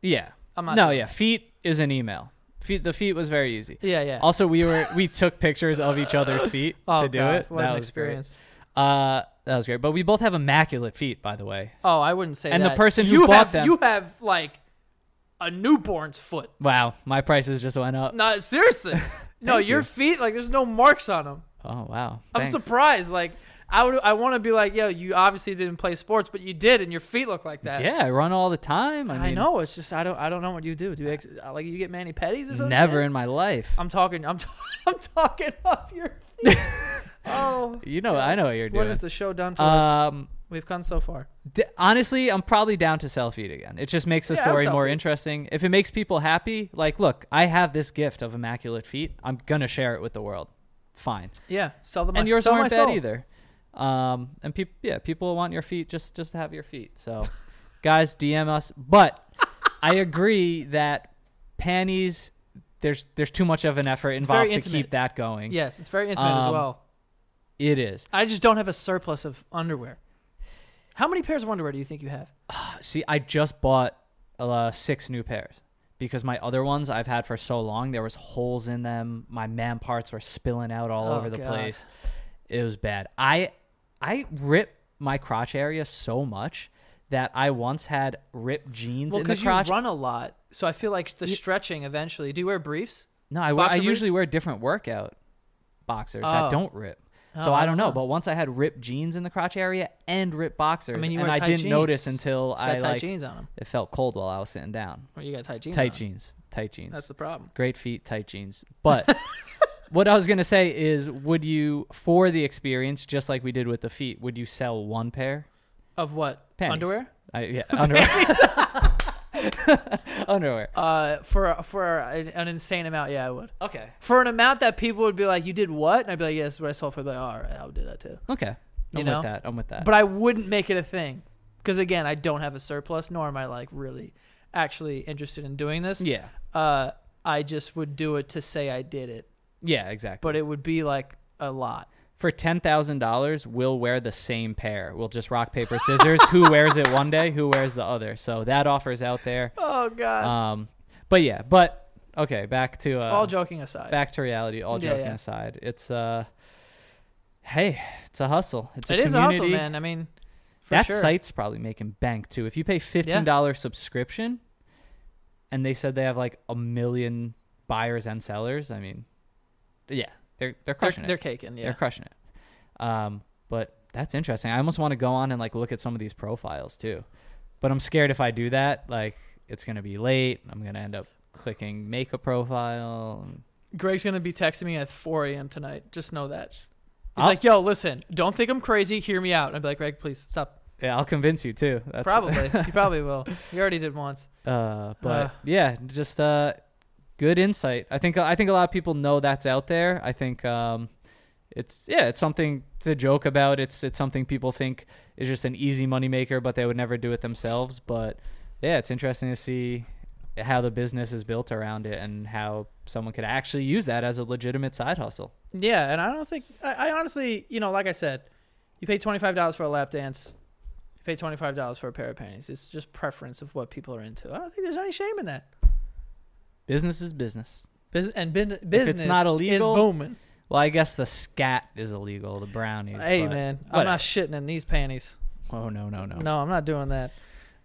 yeah. I'm not No, doing yeah. Feet is an email. Feet. The feet was very easy. Yeah, yeah. Also, we were we took pictures of each other's feet oh, to do God, it. What that an was great. experience. Uh, that was great. But we both have immaculate feet, by the way. Oh, I wouldn't say that. And the that. person who you bought have, them- You have like a newborn's foot. Wow, my prices just went up. No, seriously. no, Thank your you. feet like there's no marks on them. Oh wow. I'm surprised. Like I would, I want to be like, yo, you obviously didn't play sports, but you did, and your feet look like that. Yeah, I run all the time. I, I, mean, know. It's just I don't, I don't know what you do. Do you ex- like you get mani pedis or something? Never in my life. I'm talking. I'm, t- I'm talking up your feet. oh. you know, I know what you're doing. What has the show done to us? um, We've come so far. D- honestly, I'm probably down to sell feet again. It just makes the Yeah, story more interesting. If it makes people happy, like, look, I have this gift of immaculate feet. I'm gonna share it with the world. Fine. Yeah, sell them. and yours sell weren't bad soul. either. Um, and people, yeah, people want your feet just just to have your feet. So, guys, DM us. But I agree that panties. There's there's too much of an effort involved to intimate. keep that going. Yes, it's very intimate as Um, well. It is. I just don't have a surplus of underwear. How many pairs of underwear do you think you have? See, I just bought uh, six new pairs because my other ones I've had for so long, there was holes in them. My man parts were spilling out all Oh, over the God. place. It was bad. I I rip my crotch area so much that I once had ripped jeans Well, in the because you crotch. run a lot, so I feel like the stretching eventually. Do you wear briefs? no, I, wear, I briefs? usually wear different workout boxers Oh. that don't rip. So Oh, I don't know, oh. but once I had ripped jeans in the crotch area and ripped boxers, I mean, you and I didn't notice until I tight like jeans on them. it felt cold while I was sitting down. Or you got tight jeans. Tight on. jeans, tight jeans. That's the problem. Great feet, tight jeans. But what I was gonna say is, would you, for the experience, just like we did with the feet, would you sell one pair? Of what? Panties. Underwear? I, yeah, underwear. underwear. Uh, for for an an insane amount, yeah, I would. Okay. For an amount that people would be like, "You did what?" And I'd be like, "Yes, what I sold for." Like, all right, I would do that too. Okay. You I'm know? with that. I'm with that. But I wouldn't make it a thing, because again, I don't have a surplus, nor am I like really actually interested in doing this. yeah. Uh, I just would do it to say I did it, Yeah. Exactly. but it would be like a lot. For ten thousand dollars, we'll wear the same pair. We'll just rock paper scissors. who wears it one day? Who wears the other? So that offer's out there. Oh God. Um, but yeah. But okay. Back to uh, All joking aside. back to reality. All joking yeah. aside, it's uh, hey, it's a hustle. It's a It is a hustle, man. I mean, for that sure. site's probably making bank too. If you pay fifteen dollars subscription, and they said they have like a million buyers and sellers, I mean, yeah, they're they're they're, crushing they're it. caking. Yeah. They're crushing it. Um, but that's interesting. I almost want to go on and like look at some of these profiles too, but I'm scared if I do that, like it's gonna be late. I'm gonna end up clicking make a profile. Greg's gonna be texting me at 4 a.m. tonight. Just know that. He's I'll- like, "Yo, listen, don't think I'm crazy. Hear me out." I'd be like, "Greg, please stop." Yeah, I'll convince you too. That's, Probably. you probably will. You already did once. Uh, but Uh. yeah, just uh, good insight. I think I think a lot of people know that's out there. I think um, it's yeah, it's something to joke about. It's it's something people think is just an easy moneymaker, but they would never do it themselves. But yeah, it's interesting to see how the business is built around it and how someone could actually use that as a legitimate side hustle. Yeah, and I don't think I, I honestly, you know, like I said, you pay twenty five dollars for a lap dance. You pay twenty five dollars for a pair of panties. It's just preference of what people are into. I don't think there's any shame in that. Business is business. Bus- and bin- business not is illegal, booming. Well, I guess the scat is illegal. The brownies. Hey man, I'm not shitting in these panties. Oh no no no. No, I'm not doing that.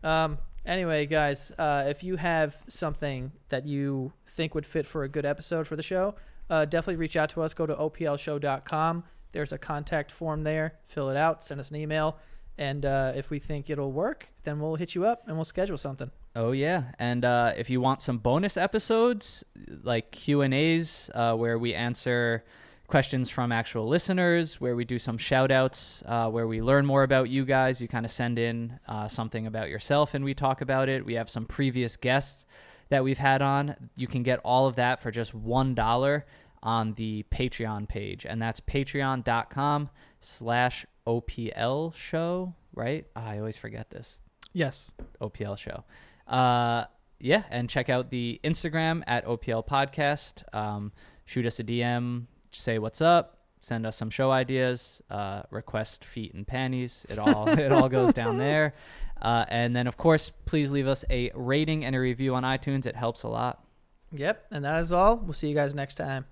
Um, anyway, guys, uh, if you have something that you think would fit for a good episode for the show, uh, definitely reach out to us. Go to oplshow.com. There's a contact form there. Fill it out. Send us an email. And uh, if we think it'll work, then we'll hit you up and we'll schedule something. Oh yeah, and uh, if you want some bonus episodes like Q and A's, uh, where we answer questions from actual listeners, where we do some shout outs, uh, where we learn more about you guys, you kind of send in uh, something about yourself and we talk about it. We have some previous guests that we've had on. You can get all of that for just one dollar on the Patreon page, and that's patreon.com slash OPL show, right? Ah, I always forget this. Yes. OPL show. Uh, yeah, and check out the Instagram at OPL Podcast. Um, shoot us a DM, say what's up, send us some show ideas, uh, request feet and panties. It all it all goes down there. Uh, and then of course, please leave us a rating and a review on iTunes. It helps a lot. Yep. And that is all. We'll see you guys next time.